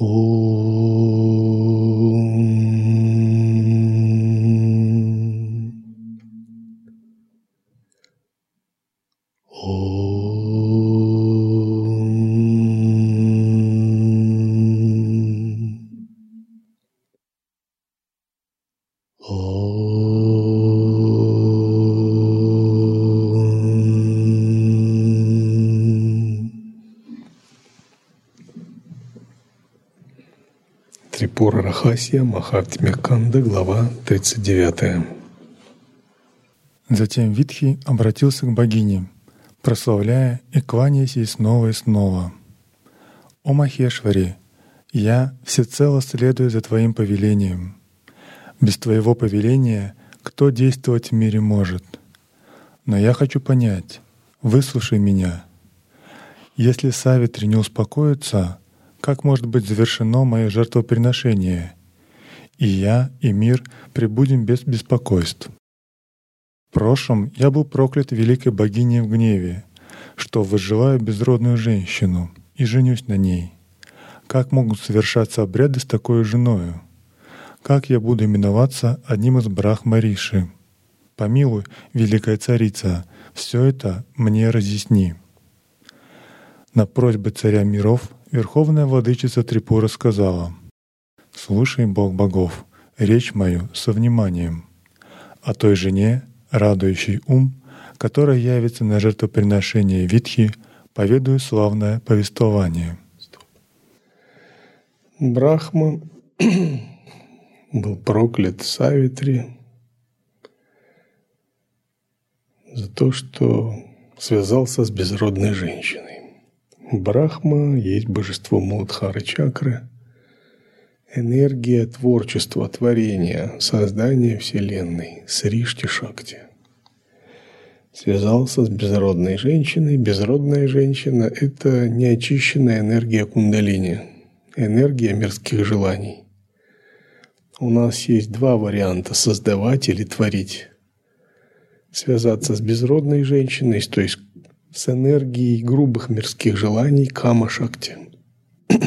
Трипура Рахасия, Махатмя Канда, глава 39. Затем Витхи обратился к богине, прославляя и кланяясь ей снова и снова. «О Махешвари, я всецело следую за Твоим повелением. Без Твоего повеления кто действовать в мире может? Но я хочу понять, выслушай меня. Если Савитри не успокоится, как может быть завершено мое жертвоприношение, и я, и мир пребудем без беспокойств. В прошлом я был проклят великой богиней в гневе, что выживаю безродную женщину и женюсь на ней. Как могут совершаться обряды с такой женою? Как я буду именоваться одним из брах Мариши? Помилуй, великая царица, все это мне разъясни. На просьбы царя миров Верховная Владычица Трипура сказала, «Слушай, Бог богов, речь мою со вниманием. О той жене, радующей ум, которая явится на жертвоприношение Витхи, поведаю славное повествование». Брахма был проклят Савитри за то, что связался с безродной женщиной. Брахма есть божество Муладхары чакры, энергия творчества, творения, создания Вселенной, Сришти Шакти. Связался с безродной женщиной. Безродная женщина – это неочищенная энергия кундалини, энергия мирских желаний. У нас есть два варианта – создавать или творить. Связаться с безродной женщиной, то есть с энергией грубых мирских желаний кама-шакти,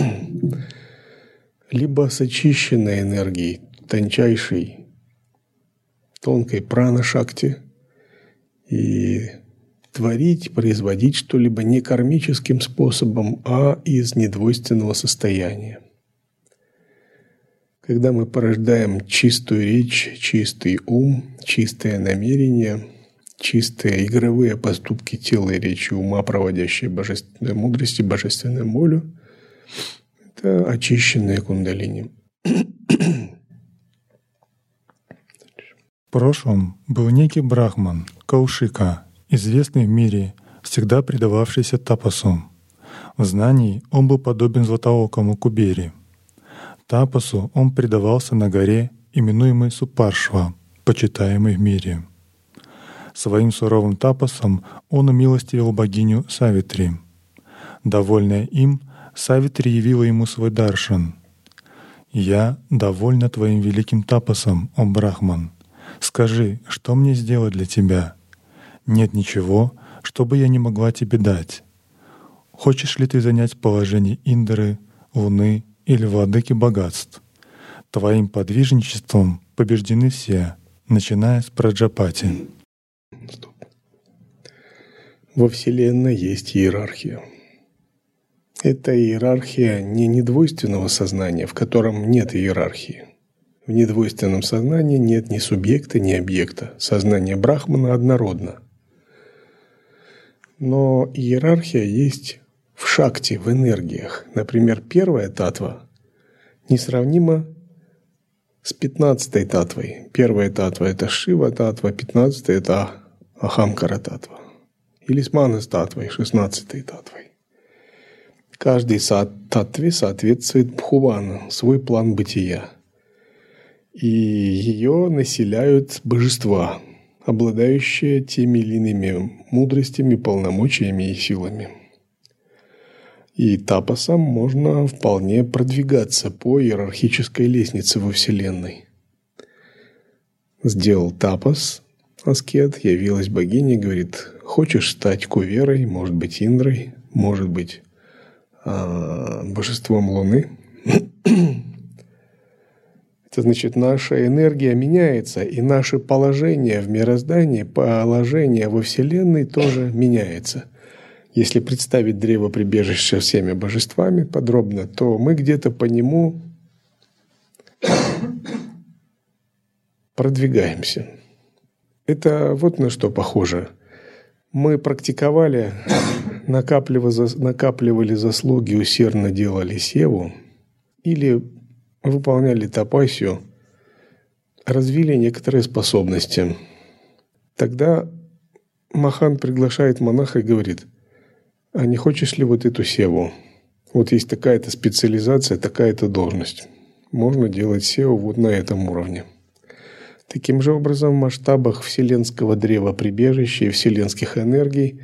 либо с очищенной энергией, тончайшей, тонкой прана-шакти, и творить, производить что-либо не кармическим способом, а из недвойственного состояния. Когда мы порождаем чистую речь, чистый ум, чистое намерение – чистые игровые поступки тела и речи ума, проводящие божественную мудрость и божественную волю, это очищенные кундалини. В прошлом был некий брахман, Каушика, известный в мире, всегда предававшийся тапасу. В знании он был подобен златоокому кубери. Тапасу он предавался на горе, именуемой Супаршва, почитаемой в мире — Своим суровым тапосом он умилостивил богиню Савитри. Довольная им, Савитри явила ему свой даршан. «Я довольна твоим великим тапосом, о Брахман. Скажи, что мне сделать для тебя? Нет ничего, что бы я не могла тебе дать. Хочешь ли ты занять положение Индры, Луны или Владыки богатств? Твоим подвижничеством побеждены все, начиная с Праджапати». Во Вселенной есть иерархия. Это иерархия не недвойственного сознания, в котором нет иерархии. В недвойственном сознании нет ни субъекта, ни объекта. Сознание Брахмана однородно. Но иерархия есть в шакте, в энергиях. Например, первая татва несравнима с пятнадцатой татвой. Первая татва – это Шива татва, пятнадцатая – это Ахамкара татва. Или с Манас татвой, шестнадцатой татвой. Каждый сад татве соответствует Бхувану, свой план бытия. И ее населяют божества, обладающие теми или иными мудростями, полномочиями и силами. И тапосом можно вполне продвигаться по иерархической лестнице во Вселенной. Сделал тапос, аскет, явилась богиня, говорит, хочешь стать куверой, может быть, Индрой, может быть, а, божеством Луны. Это значит, наша энергия меняется, и наше положение в мироздании, положение во Вселенной тоже меняется. Если представить древо прибежища всеми божествами подробно, то мы где-то по нему продвигаемся. Это вот на что похоже. Мы практиковали, накапливали, заслуги, усердно делали севу или выполняли тапасию, развили некоторые способности. Тогда Махан приглашает монаха и говорит, а не хочешь ли вот эту севу? Вот есть такая-то специализация, такая-то должность. Можно делать севу вот на этом уровне. Таким же образом, в масштабах вселенского древа прибежища и вселенских энергий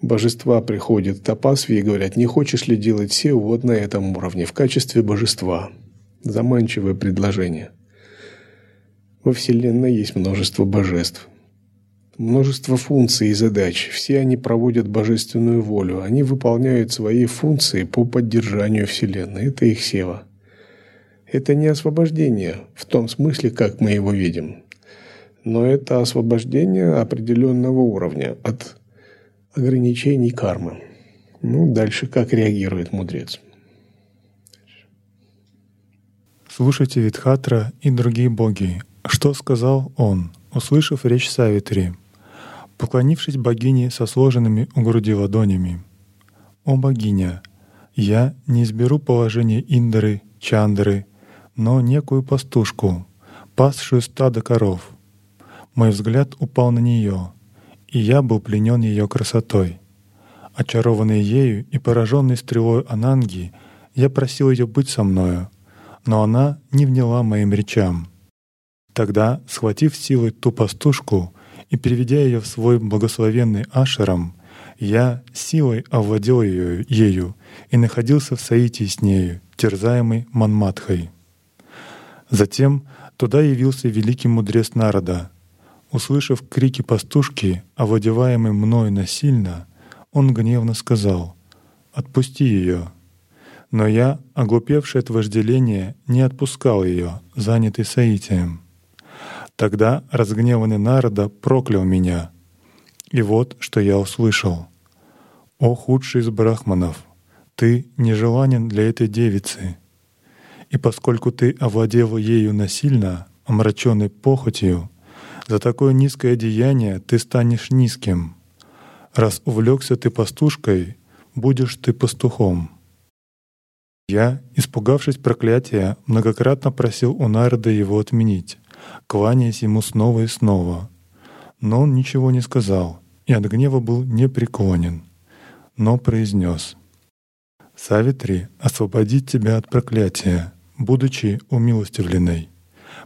божества приходят к Тапасве и говорят, не хочешь ли делать севу вот на этом уровне, в качестве божества – Заманчивое предложение. Во Вселенной есть множество божеств. Множество функций и задач. Все они проводят божественную волю. Они выполняют свои функции по поддержанию Вселенной. Это их сева. Это не освобождение в том смысле, как мы его видим. Но это освобождение определенного уровня от ограничений кармы. Ну, дальше как реагирует мудрец. Слушайте Витхатра и другие боги. Что сказал он, услышав речь Савитри, поклонившись богине со сложенными у груди ладонями? «О богиня, я не изберу положение Индры, Чандры, но некую пастушку, пасшую стадо коров. Мой взгляд упал на нее, и я был пленен ее красотой. Очарованный ею и пораженный стрелой Ананги, я просил ее быть со мною, но она не вняла моим речам. Тогда, схватив силой ту пастушку и переведя ее в свой благословенный ашером, я силой овладел ее, ею и находился в соитии с нею, терзаемый Манматхой. Затем туда явился великий мудрец народа. Услышав крики пастушки, овладеваемой мною насильно, он гневно сказал «Отпусти ее, но я, оглупевший от вожделения, не отпускал ее, занятый соитием. Тогда разгневанный народа проклял меня. И вот, что я услышал. «О худший из брахманов, ты нежеланен для этой девицы, и поскольку ты овладел ею насильно, омраченный похотью, за такое низкое деяние ты станешь низким. Раз увлекся ты пастушкой, будешь ты пастухом». Я, испугавшись проклятия, многократно просил у Нарда его отменить, кланяясь ему снова и снова. Но он ничего не сказал и от гнева был непреклонен, но произнес: «Савитри освободит тебя от проклятия, будучи умилостивленной.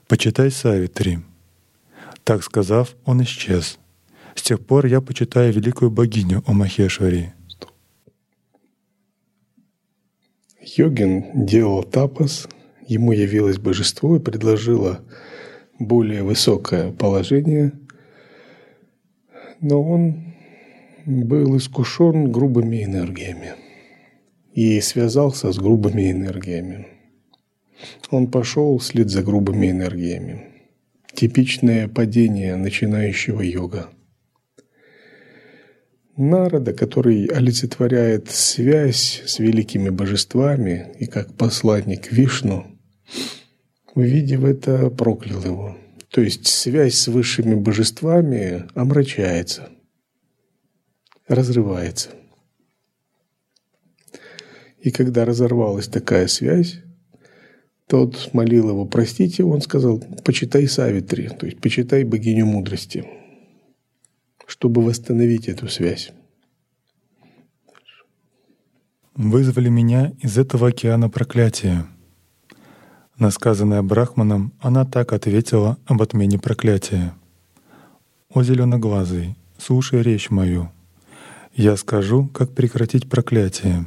Почитай Савитри». Так сказав, он исчез. С тех пор я почитаю великую богиню Омахешвари — Йогин делал тапас, ему явилось божество и предложило более высокое положение, но он был искушен грубыми энергиями и связался с грубыми энергиями. Он пошел вслед за грубыми энергиями. Типичное падение начинающего йога – Народа, который олицетворяет связь с великими божествами и как посланник Вишну, увидев это, проклял его. То есть связь с высшими божествами омрачается, разрывается. И когда разорвалась такая связь, тот молил его простить его, он сказал, почитай Савитри, то есть почитай богиню мудрости – чтобы восстановить эту связь. Вызвали меня из этого океана проклятия. На сказанное Брахманом она так ответила об отмене проклятия. «О зеленоглазый, слушай речь мою. Я скажу, как прекратить проклятие.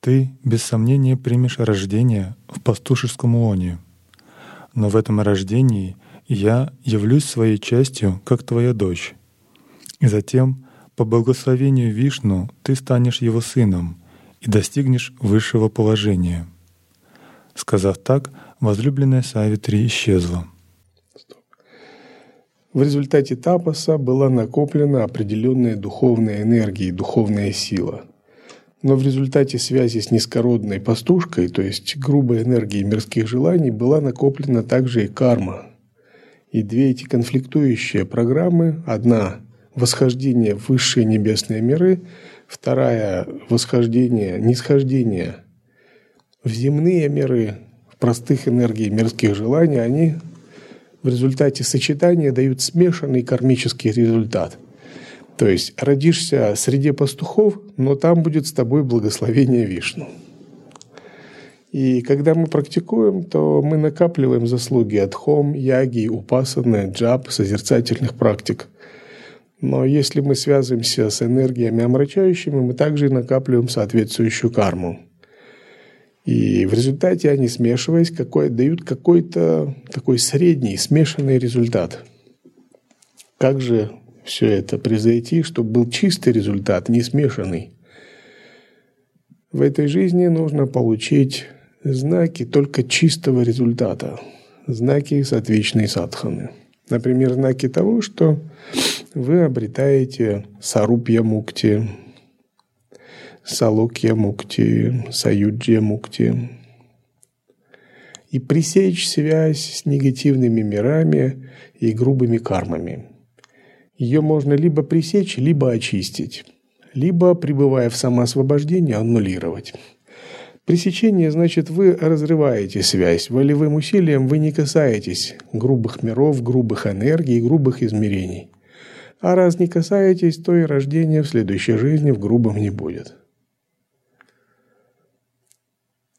Ты, без сомнения, примешь рождение в пастушеском лоне. Но в этом рождении я явлюсь своей частью, как твоя дочь, и затем, по благословению Вишну, ты станешь его сыном и достигнешь высшего положения. Сказав так, возлюбленная Савитри исчезла. В результате тапаса была накоплена определенная духовная энергия и духовная сила. Но в результате связи с низкородной пастушкой, то есть грубой энергией мирских желаний, была накоплена также и карма. И две эти конфликтующие программы, одна – восхождение в высшие небесные миры, вторая – восхождение, нисхождение в земные миры, в простых энергий мирских желаний, они в результате сочетания дают смешанный кармический результат. То есть родишься среди пастухов, но там будет с тобой благословение Вишну. И когда мы практикуем, то мы накапливаем заслуги от хом, яги, упасаны, джаб, созерцательных практик. Но если мы связываемся с энергиями омрачающими, мы также накапливаем соответствующую карму. И в результате они, смешиваясь, какой, дают какой-то такой средний, смешанный результат. Как же все это произойти, чтобы был чистый результат, не смешанный? В этой жизни нужно получить знаки только чистого результата, знаки сатвичной садханы. Например, знаки того, что вы обретаете сарупья мукти, Салокья Мукти, Саюджья Мукти. И пресечь связь с негативными мирами и грубыми кармами. Ее можно либо пресечь, либо очистить, либо, пребывая в самоосвобождении, аннулировать. Пресечение значит, вы разрываете связь. Волевым усилием вы не касаетесь грубых миров, грубых энергий, грубых измерений. А раз не касаетесь, то и рождения в следующей жизни в грубом не будет.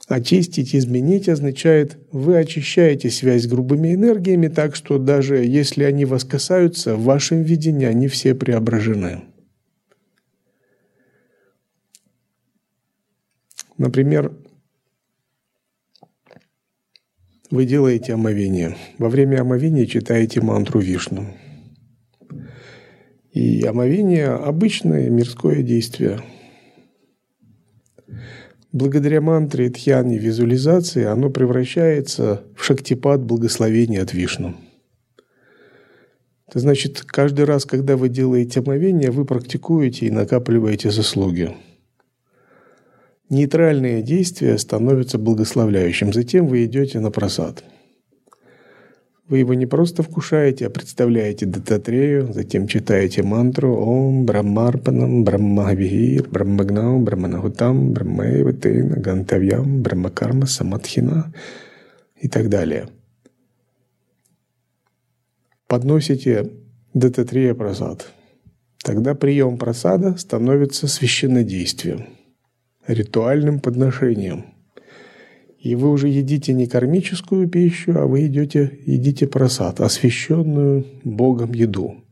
Очистить, изменить означает, вы очищаете связь с грубыми энергиями так, что даже если они вас касаются, в вашем видении они все преображены. Например, вы делаете омовение. Во время омовения читаете мантру Вишну. И омовение – обычное мирское действие – Благодаря мантре Тхьяни визуализации оно превращается в шактипад благословения от Вишну. Это значит, каждый раз, когда вы делаете омовение, вы практикуете и накапливаете заслуги. Нейтральное действие становится благословляющим, затем вы идете на просад – вы его не просто вкушаете, а представляете Дататрею, затем читаете мантру Ом Брахмарпанам Брахмавихир Брахмагнам Брахманахутам Брахмаеватейна Гантавьям Брахмакарма Самадхина и так далее. Подносите Дататрея просад. Тогда прием просада становится священнодействием, ритуальным подношением – и вы уже едите не кармическую пищу, а вы идете, едите просад, освященную Богом еду.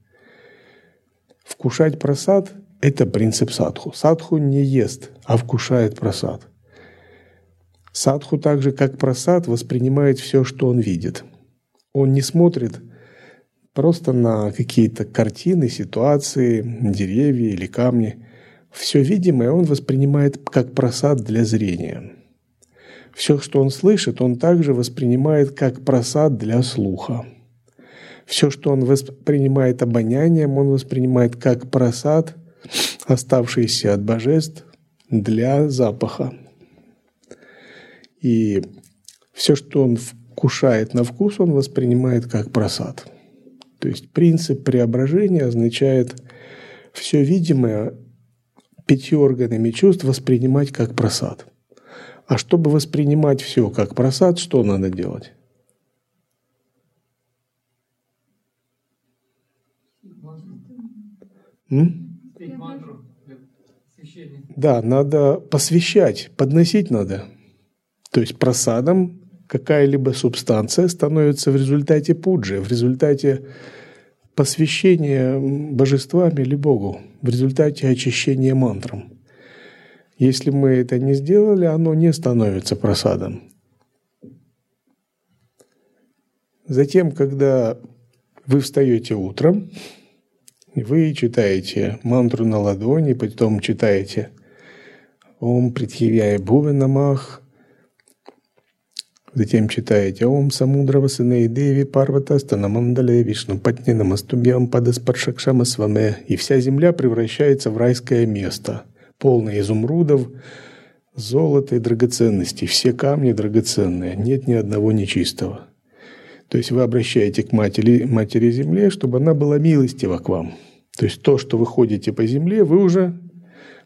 Вкушать просад – это принцип садху. Садху не ест, а вкушает просад. Садху также, как просад, воспринимает все, что он видит. Он не смотрит просто на какие-то картины, ситуации, деревья или камни. Все видимое он воспринимает как просад для зрения – все, что он слышит, он также воспринимает как просад для слуха. Все, что он воспринимает обонянием, он воспринимает как просад, оставшийся от божеств для запаха. И все, что он вкушает на вкус, он воспринимает как просад. То есть принцип преображения означает все видимое пятью органами чувств воспринимать как просад – а чтобы воспринимать все как просад, что надо делать? М? Да, надо посвящать, подносить надо. То есть просадом какая-либо субстанция становится в результате пуджи, в результате посвящения божествам или Богу, в результате очищения мантром. Если мы это не сделали, оно не становится просадом. Затем, когда вы встаете утром, вы читаете мантру на ладони, потом читаете Ом Притхивяя Бувенамах, Затем читаете Ом Самудрава Сыней Деви Парвата Станамандале Вишну Патни Намастубьям Падаспаршакшама Сваме. И вся земля превращается в райское место, полное изумрудов, золота и драгоценностей. Все камни драгоценные, нет ни одного нечистого. То есть вы обращаете к матери, матери Земле, чтобы она была милостива к вам. То есть то, что вы ходите по земле, вы уже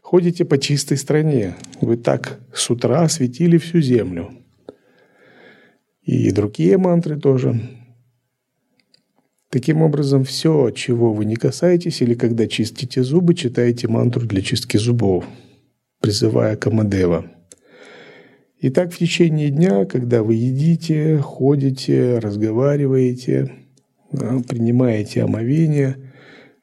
ходите по чистой стране. Вы так с утра осветили всю землю – и другие мантры тоже. Таким образом, все, чего вы не касаетесь, или когда чистите зубы, читаете мантру для чистки зубов, призывая Камадева. Так в течение дня, когда вы едите, ходите, разговариваете, принимаете омовение,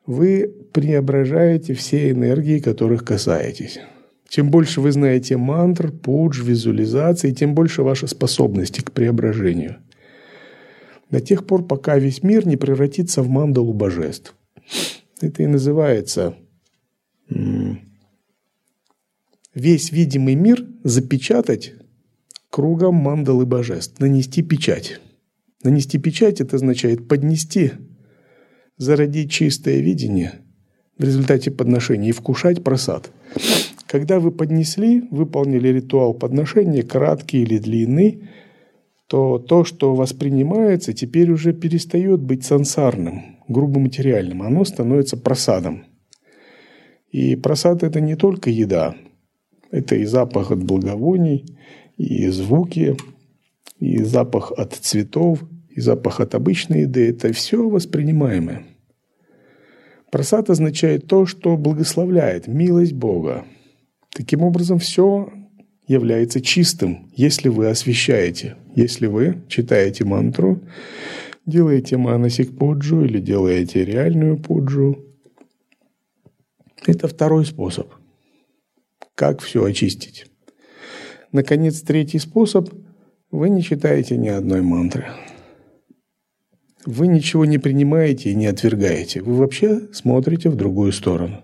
вы преображаете все энергии, которых касаетесь. Чем больше вы знаете мантр, пудж, визуализации, тем больше ваши способности к преображению. До тех пор, пока весь мир не превратится в мандалу божеств. Это и называется весь видимый мир запечатать кругом мандалы божеств, нанести печать. Нанести печать – это означает поднести, зародить чистое видение в результате подношения и вкушать просад. Когда вы поднесли, выполнили ритуал подношения, краткий или длинный, то то, что воспринимается, теперь уже перестает быть сансарным, грубо материальным. Оно становится просадом. И просад – это не только еда. Это и запах от благовоний, и звуки, и запах от цветов, и запах от обычной еды. Это все воспринимаемое. Просад означает то, что благословляет милость Бога, Таким образом, все является чистым, если вы освещаете, если вы читаете мантру, делаете манасик пуджу или делаете реальную пуджу. Это второй способ. Как все очистить. Наконец, третий способ. Вы не читаете ни одной мантры. Вы ничего не принимаете и не отвергаете. Вы вообще смотрите в другую сторону.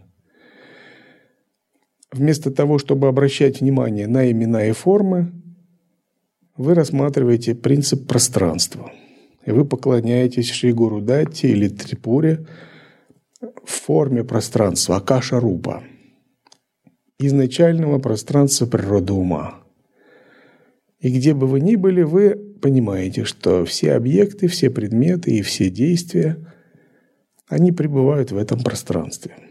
Вместо того, чтобы обращать внимание на имена и формы, вы рассматриваете принцип пространства. И вы поклоняетесь Шригуру Датти или Трипуре в форме пространства, Акаша Рупа, изначального пространства природы ума. И где бы вы ни были, вы понимаете, что все объекты, все предметы и все действия, они пребывают в этом пространстве –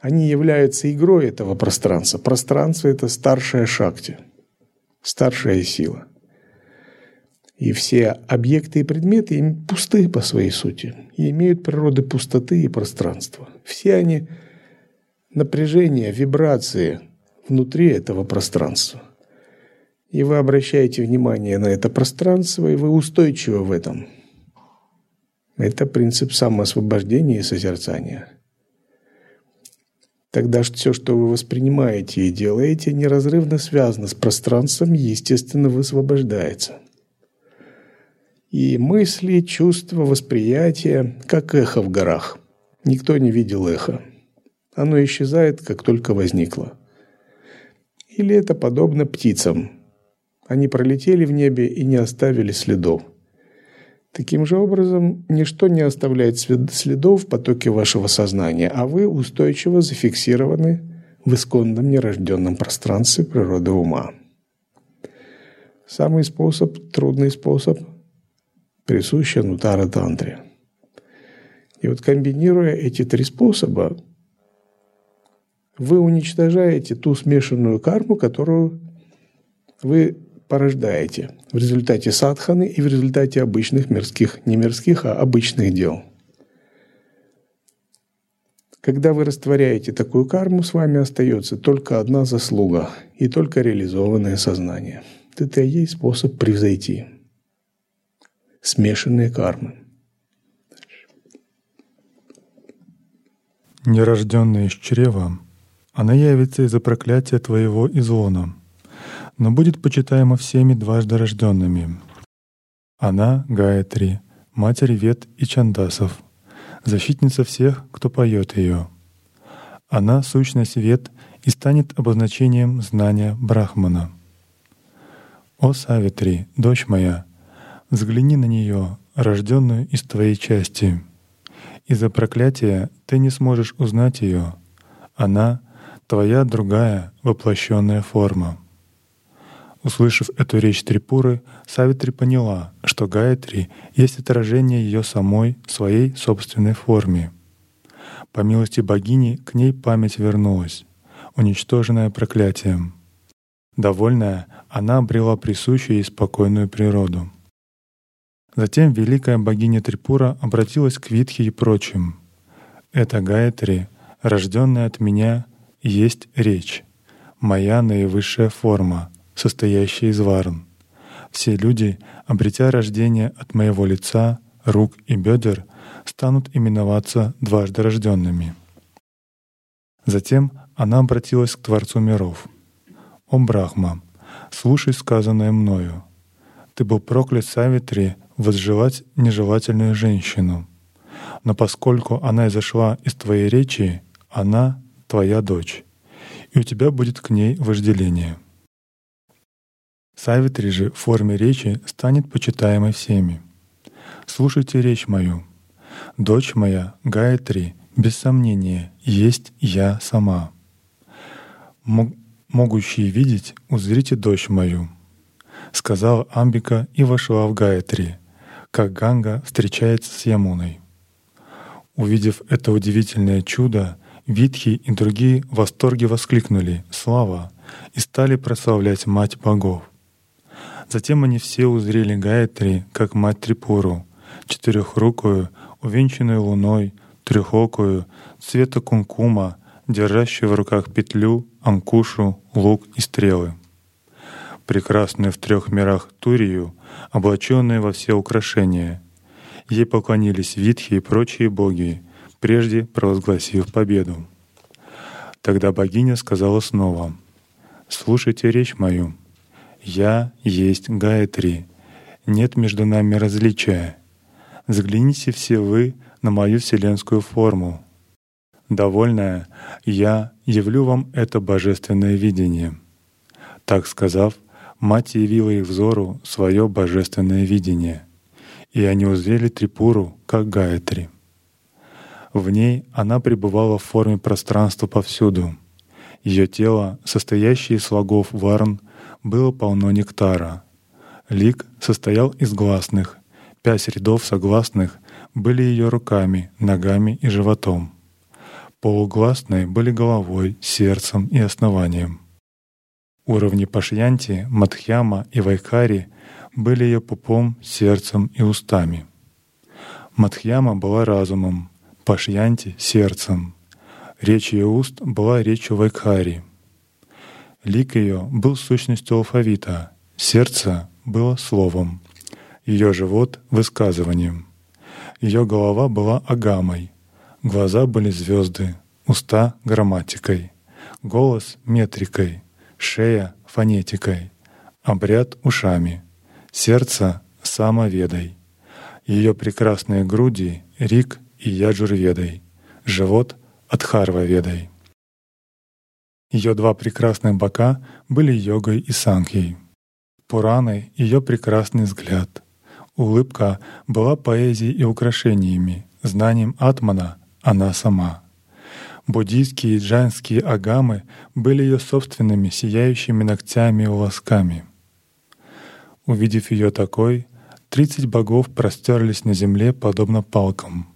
они являются игрой этого пространства. Пространство – это старшая шакти, старшая сила. И все объекты и предметы пусты по своей сути и имеют природы пустоты и пространства. Все они напряжение, вибрации внутри этого пространства. И вы обращаете внимание на это пространство, и вы устойчивы в этом. Это принцип самоосвобождения и созерцания – Тогда все, что вы воспринимаете и делаете, неразрывно связано с пространством, естественно, высвобождается. И мысли, чувства, восприятие, как эхо в горах. Никто не видел эхо. Оно исчезает, как только возникло. Или это подобно птицам. Они пролетели в небе и не оставили следов. Таким же образом, ничто не оставляет следов в потоке вашего сознания, а вы устойчиво зафиксированы в исконном нерожденном пространстве природы ума. Самый способ, трудный способ, присущий Нутара Тантре. И вот комбинируя эти три способа, вы уничтожаете ту смешанную карму, которую вы порождаете в результате садханы и в результате обычных мирских, не мирских, а обычных дел. Когда вы растворяете такую карму, с вами остается только одна заслуга и только реализованное сознание. Это и есть способ превзойти смешанные кармы. Нерожденная из чрева, она явится из-за проклятия твоего излона – но будет почитаема всеми дважды рожденными. Она — Гаятри, матерь Вет и Чандасов, защитница всех, кто поет ее. Она — сущность Вет и станет обозначением знания Брахмана. «О Савитри, дочь моя, взгляни на нее, рожденную из твоей части. Из-за проклятия ты не сможешь узнать ее. Она — твоя другая воплощенная форма». Услышав эту речь Трипуры, Савитри поняла, что Гаятри есть отражение ее самой своей собственной форме. По милости богини к ней память вернулась, уничтоженная проклятием. Довольная, она обрела присущую ей спокойную природу. Затем великая богиня Трипура обратилась к Витхе и прочим. «Это Гаятри, рожденная от меня, есть речь, моя наивысшая форма, состоящая из варн. Все люди, обретя рождение от моего лица, рук и бедер, станут именоваться дважды рожденными». Затем она обратилась к Творцу миров — «О Брахма, слушай сказанное мною. Ты был проклят Савитри возжелать нежелательную женщину. Но поскольку она изошла из твоей речи, она — твоя дочь, и у тебя будет к ней вожделение». Савитри же в форме речи станет почитаемой всеми. Слушайте речь мою. Дочь моя, Гаятри, без сомнения, есть я сама могущие видеть, узрите дочь мою», — сказала Амбика и вошла в Гаятри, как Ганга встречается с Ямуной. Увидев это удивительное чудо, Витхи и другие в восторге воскликнули «Слава!» и стали прославлять Мать богов. Затем они все узрели Гаятри как Мать Трипуру, четырехрукую, увенчанную луной, трехокую, цвета кункума, держащую в руках петлю, анкушу, лук и стрелы. Прекрасную в трех мирах Турию, облаченную во все украшения. Ей поклонились витхи и прочие боги, прежде провозгласив победу. Тогда богиня сказала снова, «Слушайте речь мою. Я есть Гаятри. Нет между нами различия. Взгляните все вы на мою вселенскую форму, Довольная, я явлю вам это божественное видение. Так сказав, мать явила их взору свое божественное видение, и они узрели Трипуру как Гаятри. В ней она пребывала в форме пространства повсюду. Ее тело, состоящее из слогов варн, было полно нектара. Лик состоял из гласных, пять рядов согласных были ее руками, ногами и животом. Полугласные были головой, сердцем и основанием. Уровни Пашьянти, Мадхьяма и Вайкари были ее пупом, сердцем и устами. Мадхьяма была разумом, Пашьянти — сердцем. Речь ее уст была речью Вайкари. Лик ее был сущностью алфавита, сердце было словом, ее живот — высказыванием. Ее голова была агамой, Глаза были звезды, уста — грамматикой, голос — метрикой, шея — фонетикой, обряд — ушами, сердце — самоведой, ее прекрасные груди — рик и яджурведой, живот — адхарваведой. Ее два прекрасных бока были йогой и санхей. Пураны — ее прекрасный взгляд. Улыбка была поэзией и украшениями, знанием атмана она сама. Буддийские и джайнские агамы были ее собственными сияющими ногтями и волосками. Увидев ее такой, тридцать богов простерлись на земле подобно палкам,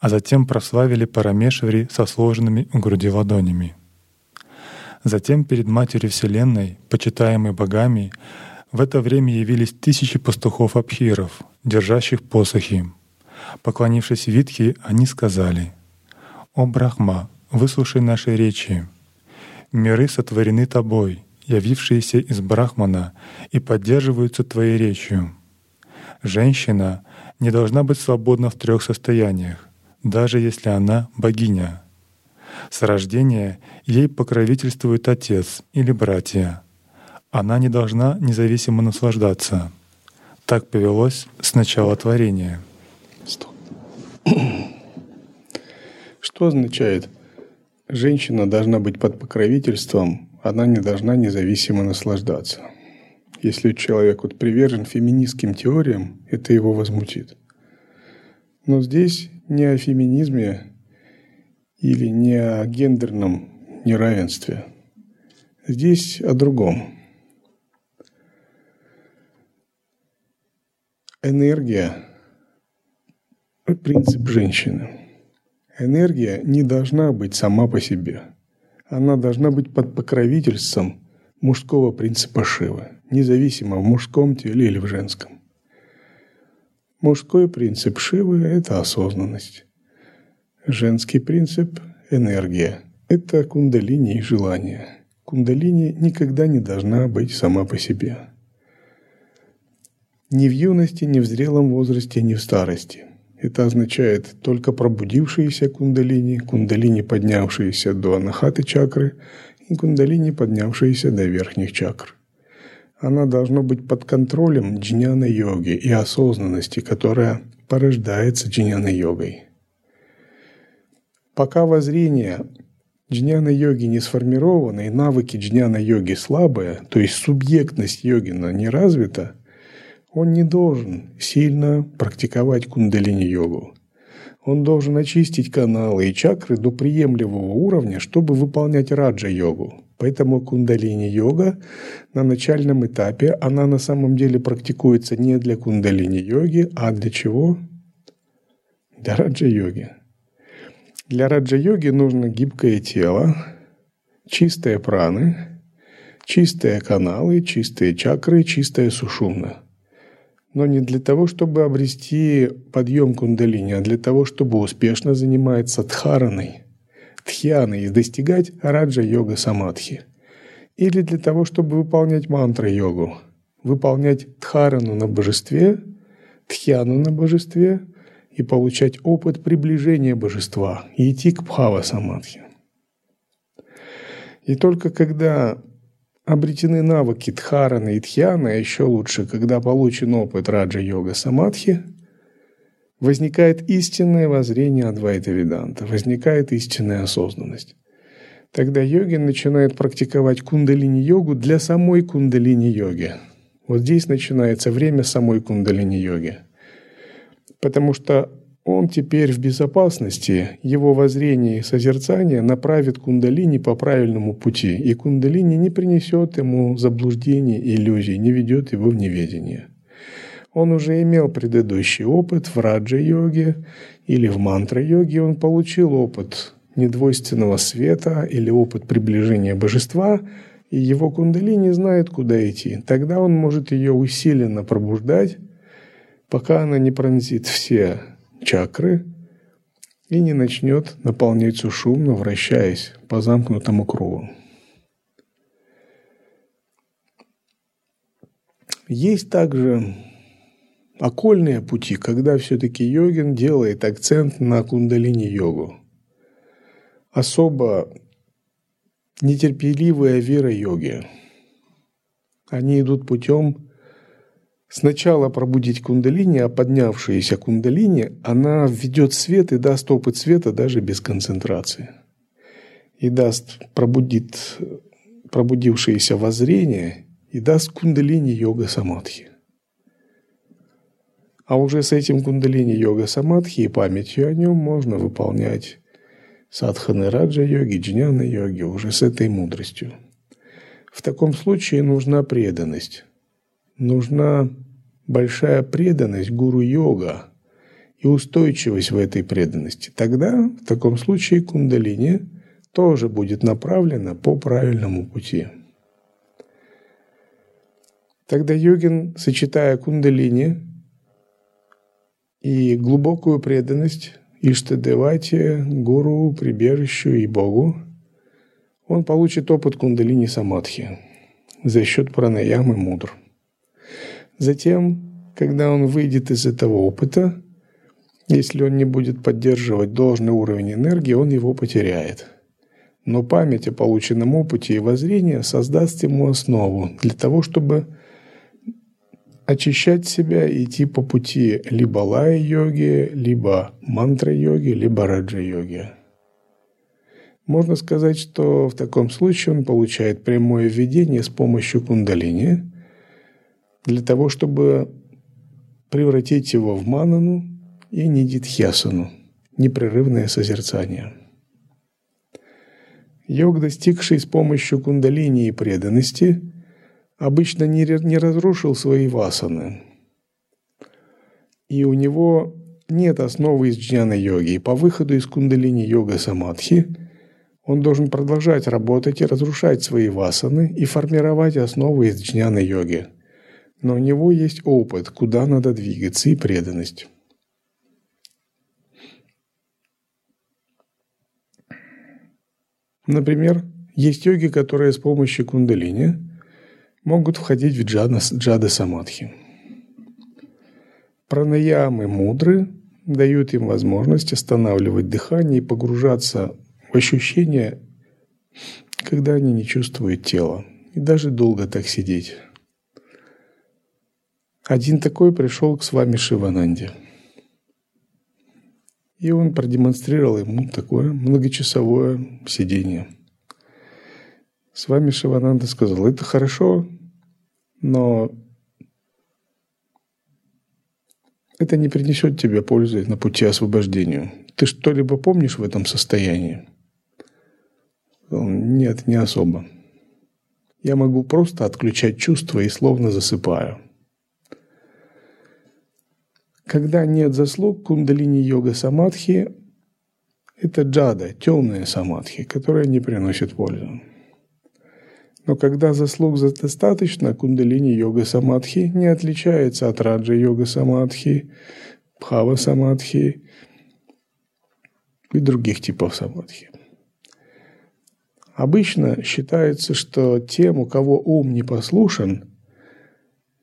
а затем прославили Парамешвари со сложенными у груди ладонями. Затем перед Матерью Вселенной, почитаемой богами, в это время явились тысячи пастухов-абхиров, держащих посохи. Поклонившись Витхе, они сказали — «О Брахма, выслушай наши речи. Миры сотворены Тобой, явившиеся из Брахмана, и поддерживаются Твоей речью. Женщина не должна быть свободна в трех состояниях, даже если она богиня. С рождения ей покровительствует отец или братья. Она не должна независимо наслаждаться. Так повелось с начала творения. Что означает «женщина должна быть под покровительством, она не должна независимо наслаждаться»? Если человек вот привержен феминистским теориям, это его возмутит. Но здесь не о феминизме или не о гендерном неравенстве. Здесь о другом. Энергия – принцип женщины. Энергия не должна быть сама по себе. Она должна быть под покровительством мужского принципа Шивы, независимо в мужском теле или в женском. Мужской принцип Шивы – это осознанность. Женский принцип – энергия. Это кундалини и желание. Кундалини никогда не должна быть сама по себе. Ни в юности, ни в зрелом возрасте, ни в старости. Это означает только пробудившиеся кундалини, кундалини, поднявшиеся до анахаты чакры, и кундалини, поднявшиеся до верхних чакр она должна быть под контролем джняна-йоги и осознанности, которая порождается джняна-йогой. Пока воззрение джняна-йоги не сформировано и навыки джняна-йоги слабые, то есть субъектность йогина не развита, он не должен сильно практиковать кундалини-йогу. Он должен очистить каналы и чакры до приемлемого уровня, чтобы выполнять раджа-йогу. Поэтому кундалини-йога на начальном этапе, она на самом деле практикуется не для кундалини-йоги, а для чего? Для раджа-йоги. Для раджа-йоги нужно гибкое тело, чистые праны, чистые каналы, чистые чакры, чистая сушумна. Но не для того, чтобы обрести подъем кундалини, а для того, чтобы успешно заниматься дхараной – тхьяны и достигать раджа-йога самадхи. Или для того, чтобы выполнять мантры-йогу, выполнять дхарану на божестве, тхьяну на божестве и получать опыт приближения божества идти к бхава самадхи. И только когда обретены навыки дхараны и тхьяны, а еще лучше, когда получен опыт раджа-йога самадхи – возникает истинное воззрение Адвайта Веданта, возникает истинная осознанность. Тогда йогин начинает практиковать кундалини-йогу для самой кундалини-йоги. Вот здесь начинается время самой кундалини-йоги. Потому что он теперь в безопасности, его воззрение и созерцание направит кундалини по правильному пути, и кундалини не принесет ему заблуждений иллюзий, не ведет его в неведение. Он уже имел предыдущий опыт в раджа-йоге или в мантра-йоге. Он получил опыт недвойственного света или опыт приближения божества, и его кундалини знает, куда идти. Тогда он может ее усиленно пробуждать, пока она не пронзит все чакры и не начнет наполнять сушумно, вращаясь по замкнутому кругу. Есть также окольные пути, когда все-таки йогин делает акцент на кундалини-йогу. Особо нетерпеливая вера йоги. Они идут путем сначала пробудить кундалини, а поднявшаяся кундалини, она введет свет и даст опыт света даже без концентрации. И даст, пробудит пробудившееся воззрение и даст кундалини йога самадхи. А уже с этим кундалини йога самадхи и памятью о нем можно выполнять садханы раджа йоги, джняна йоги уже с этой мудростью. В таком случае нужна преданность. Нужна большая преданность гуру йога и устойчивость в этой преданности. Тогда в таком случае кундалини тоже будет направлена по правильному пути. Тогда йогин, сочетая кундалини и глубокую преданность Иштадевате, гуру, прибежищу и Богу, он получит опыт кундалини самадхи за счет пранаямы мудр. Затем, когда он выйдет из этого опыта, если он не будет поддерживать должный уровень энергии, он его потеряет. Но память о полученном опыте и воззрение создаст ему основу для того, чтобы очищать себя и идти по пути либо лая-йоги, либо мантра-йоги, либо раджа-йоги. Можно сказать, что в таком случае он получает прямое введение с помощью кундалини, для того, чтобы превратить его в манану и нидитхьясану – непрерывное созерцание. Йог, достигший с помощью кундалини и преданности, обычно не, не разрушил свои васаны. И у него нет основы из джняна-йоги. И по выходу из кундалини-йога самадхи он должен продолжать работать и разрушать свои васаны и формировать основы из джняна-йоги. Но у него есть опыт, куда надо двигаться и преданность. Например, есть йоги, которые с помощью кундалини могут входить в джада, джада самадхи. Пранаямы мудры дают им возможность останавливать дыхание и погружаться в ощущение, когда они не чувствуют тела. И даже долго так сидеть. Один такой пришел к с вами Шивананде. И он продемонстрировал ему такое многочасовое сидение. С вами Шивананда сказал, это хорошо, но это не принесет тебе пользы на пути освобождения. Ты что-либо помнишь в этом состоянии? Нет, не особо. Я могу просто отключать чувства и словно засыпаю. Когда нет заслуг кундалини-йога самадхи, это джада, темная самадхи, которая не приносит пользу. Но когда заслуг достаточно, кундалини-йога самадхи не отличается от раджа-йога самадхи, бхава самадхи и других типов самадхи. Обычно считается, что тем, у кого ум не послушен,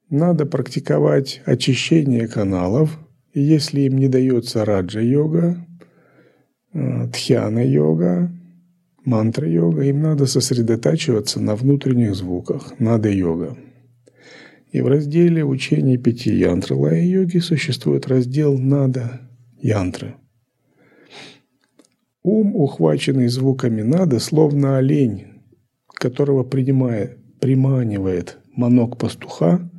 надо практиковать очищение каналов, если им не дается раджа-йога, э, тхьяна-йога, мантра-йога, им надо сосредотачиваться на внутренних звуках, нада-йога. И в разделе учения пяти янтры лая-йоги существует раздел нада янтры. Ум, ухваченный звуками нада, словно олень, которого принимая, приманивает манок пастуха,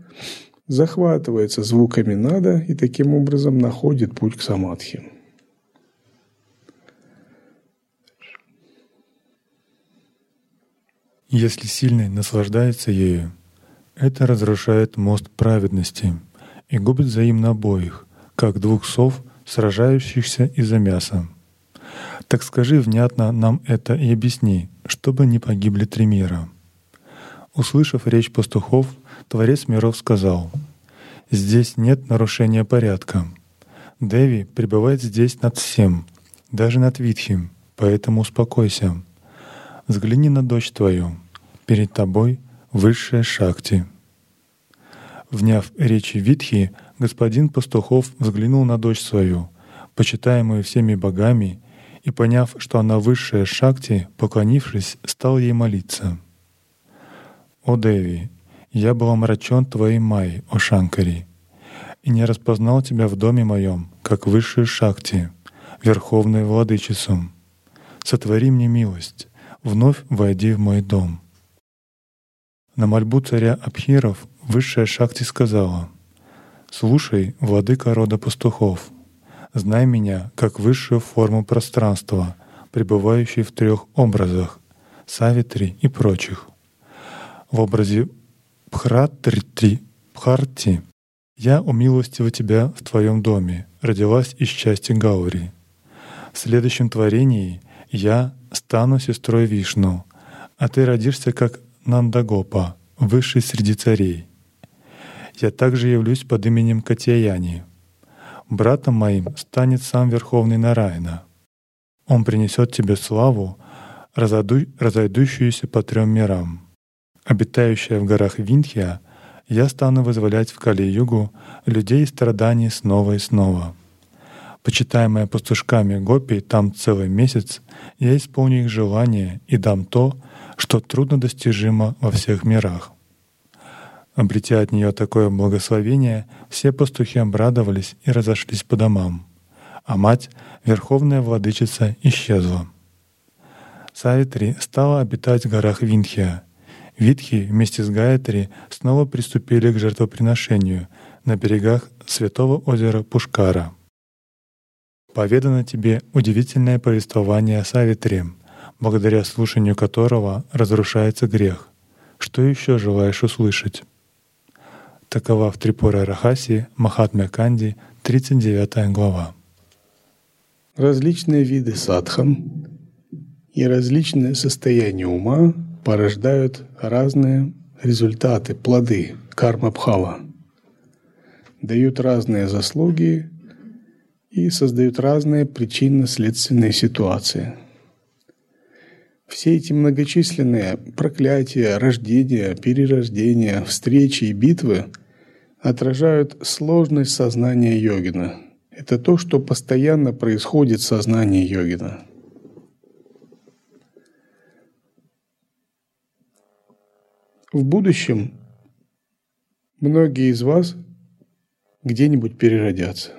захватывается звуками нада и таким образом находит путь к самадхи. Если сильный наслаждается ею, это разрушает мост праведности и губит взаимно обоих, как двух сов, сражающихся из-за мяса. Так скажи внятно нам это и объясни, чтобы не погибли три мира. Услышав речь пастухов, Творец миров сказал, «Здесь нет нарушения порядка. Деви пребывает здесь над всем, даже над Витхим, поэтому успокойся. Взгляни на дочь твою, перед тобой высшая шакти. Вняв речи Витхи, господин Пастухов взглянул на дочь свою, почитаемую всеми богами, и, поняв, что она высшая шакти, поклонившись, стал ей молиться. «О Деви, я был омрачен твоей май, о Шанкари, и не распознал тебя в доме моем, как высшую шакти, верховную владычицу. Сотвори мне милость, вновь войди в мой дом». На мольбу царя Абхиров высшая Шакти сказала, «Слушай, владыка рода пастухов, знай меня как высшую форму пространства, пребывающей в трех образах — Савитри и прочих. В образе Пхратрити, Пхарти я умилостива тебя в твоем доме, родилась из части Гаури. В следующем творении я стану сестрой Вишну, а ты родишься как Нандагопа, высший среди царей. Я также явлюсь под именем Катьяяни. Братом моим станет сам Верховный Нараяна. Он принесет тебе славу, разойду, разойдущуюся по трем мирам. Обитающая в горах Винхия, я стану вызволять в Кали-югу людей страданий снова и снова. Почитаемая пастушками Гопи там целый месяц, я исполню их желания и дам то, что трудно достижимо во всех мирах. Обретя от нее такое благословение, все пастухи обрадовались и разошлись по домам, а мать, верховная владычица, исчезла. Савитри стала обитать в горах Винхия. Витхи вместе с Гаятри снова приступили к жертвоприношению на берегах святого озера Пушкара. Поведано тебе удивительное повествование о Савитре, благодаря слушанию которого разрушается грех. Что еще желаешь услышать? Такова в Трипура Рахаси Махатмя Канди, 39 глава. Различные виды садхан и различные состояния ума порождают разные результаты, плоды карма бхава, дают разные заслуги и создают разные причинно-следственные ситуации. Все эти многочисленные проклятия, рождения, перерождения, встречи и битвы отражают сложность сознания йогина. Это то, что постоянно происходит в сознании йогина. В будущем многие из вас где-нибудь переродятся,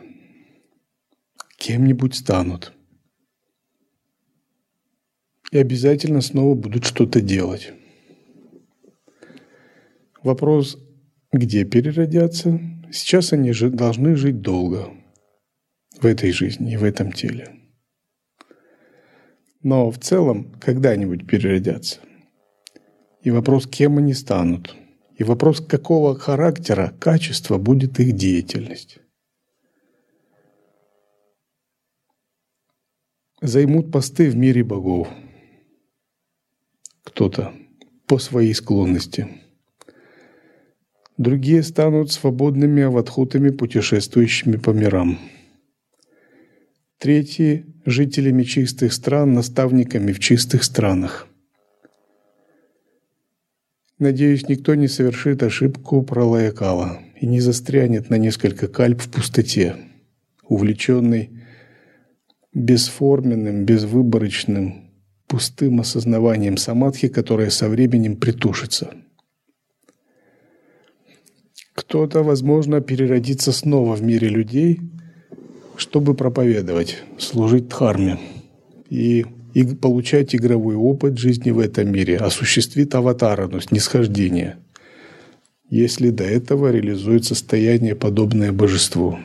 кем-нибудь станут и обязательно снова будут что-то делать. Вопрос, где переродятся? Сейчас они же должны жить долго в этой жизни и в этом теле. Но в целом когда-нибудь переродятся. И вопрос, кем они станут. И вопрос, какого характера, качества будет их деятельность. Займут посты в мире богов. Кто-то по своей склонности – Другие станут свободными аватхутами, путешествующими по мирам. Третьи – жителями чистых стран, наставниками в чистых странах. Надеюсь, никто не совершит ошибку про Лаякала и не застрянет на несколько кальп в пустоте, увлеченный бесформенным, безвыборочным, пустым осознаванием самадхи, которое со временем притушится – кто-то, возможно, переродится снова в мире людей, чтобы проповедовать, служить дхарме. И, и получать игровой опыт жизни в этом мире, осуществит аватарану, снисхождение, если до этого реализует состояние, подобное божеству.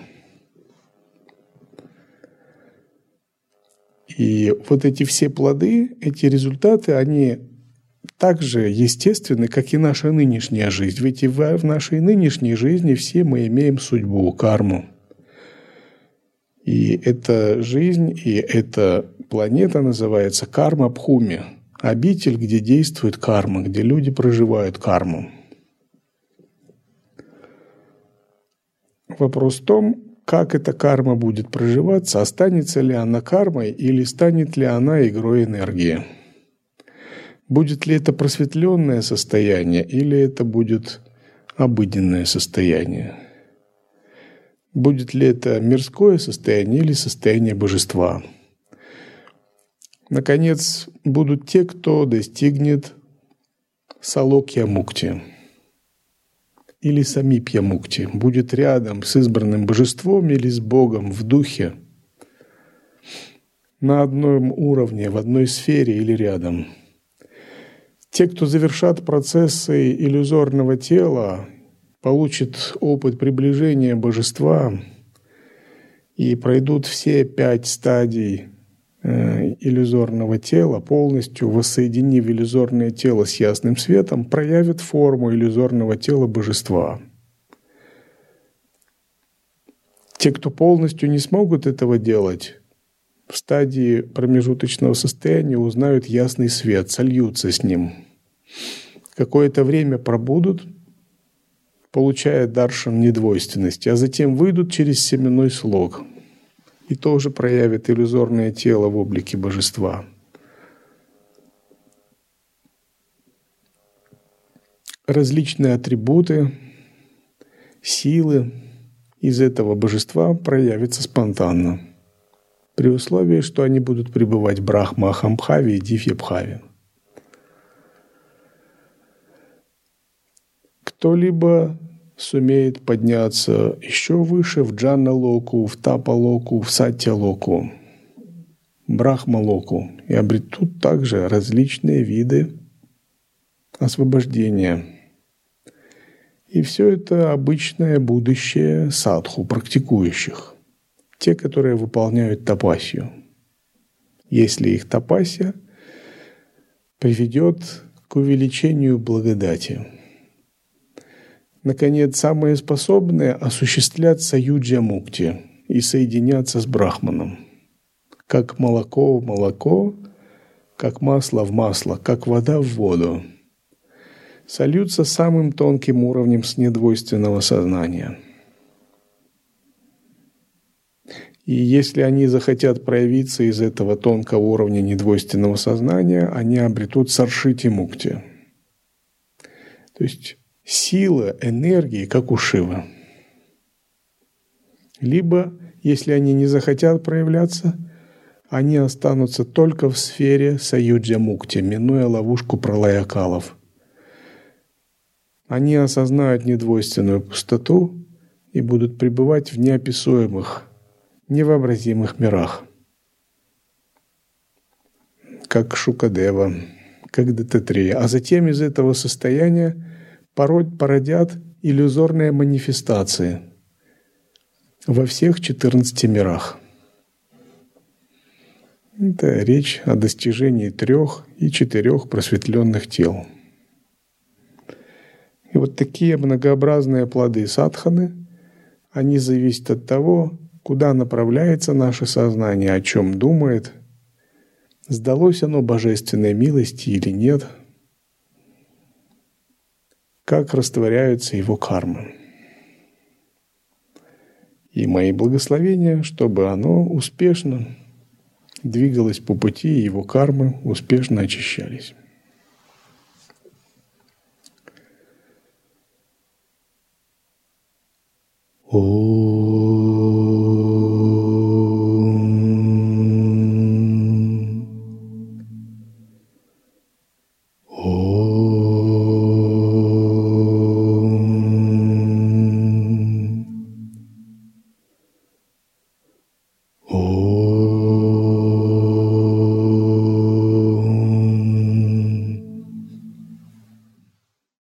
И вот эти все плоды, эти результаты, они так же естественны, как и наша нынешняя жизнь. Ведь и в нашей нынешней жизни все мы имеем судьбу, карму. И эта жизнь, и эта планета называется карма Бхуми, обитель, где действует карма, где люди проживают карму. Вопрос в том, как эта карма будет проживаться, останется ли она кармой или станет ли она игрой энергии. Будет ли это просветленное состояние или это будет обыденное состояние? Будет ли это мирское состояние или состояние божества? Наконец, будут те, кто достигнет Салокья Мукти или Самипья Мукти, будет рядом с избранным божеством или с Богом в духе, на одном уровне, в одной сфере или рядом – те, кто завершат процессы иллюзорного тела, получат опыт приближения божества и пройдут все пять стадий иллюзорного тела, полностью воссоединив иллюзорное тело с ясным светом, проявят форму иллюзорного тела божества. Те, кто полностью не смогут этого делать, в стадии промежуточного состояния узнают ясный свет, сольются с ним – какое-то время пробудут, получая даршан недвойственности, а затем выйдут через семенной слог и тоже проявят иллюзорное тело в облике божества. Различные атрибуты, силы из этого божества проявятся спонтанно, при условии, что они будут пребывать в Брахма Ахамбхаве и Дивьябхаве. кто-либо сумеет подняться еще выше в Джанна-локу, в Тапа-локу, в Сатья-локу, Брахма-локу и обретут также различные виды освобождения. И все это обычное будущее садху, практикующих. Те, которые выполняют тапасию. Если их тапасия приведет к увеличению благодати. Наконец, самые способные осуществлять саюджа мукти и соединяться с брахманом. Как молоко в молоко, как масло в масло, как вода в воду. Сольются самым тонким уровнем с недвойственного сознания. И если они захотят проявиться из этого тонкого уровня недвойственного сознания, они обретут саршити мукти. То есть сила энергии, как у Шивы. Либо, если они не захотят проявляться, они останутся только в сфере Саюджа Мукти, минуя ловушку пролаякалов. Они осознают недвойственную пустоту и будут пребывать в неописуемых, невообразимых мирах. Как Шукадева, как Дататрия. А затем из этого состояния порой породят иллюзорные манифестации во всех 14 мирах. Это речь о достижении трех и четырех просветленных тел. И вот такие многообразные плоды садханы, они зависят от того, куда направляется наше сознание, о чем думает, сдалось оно божественной милости или нет – как растворяются его кармы. И мои благословения, чтобы оно успешно двигалось по пути, и его кармы успешно очищались. Oh.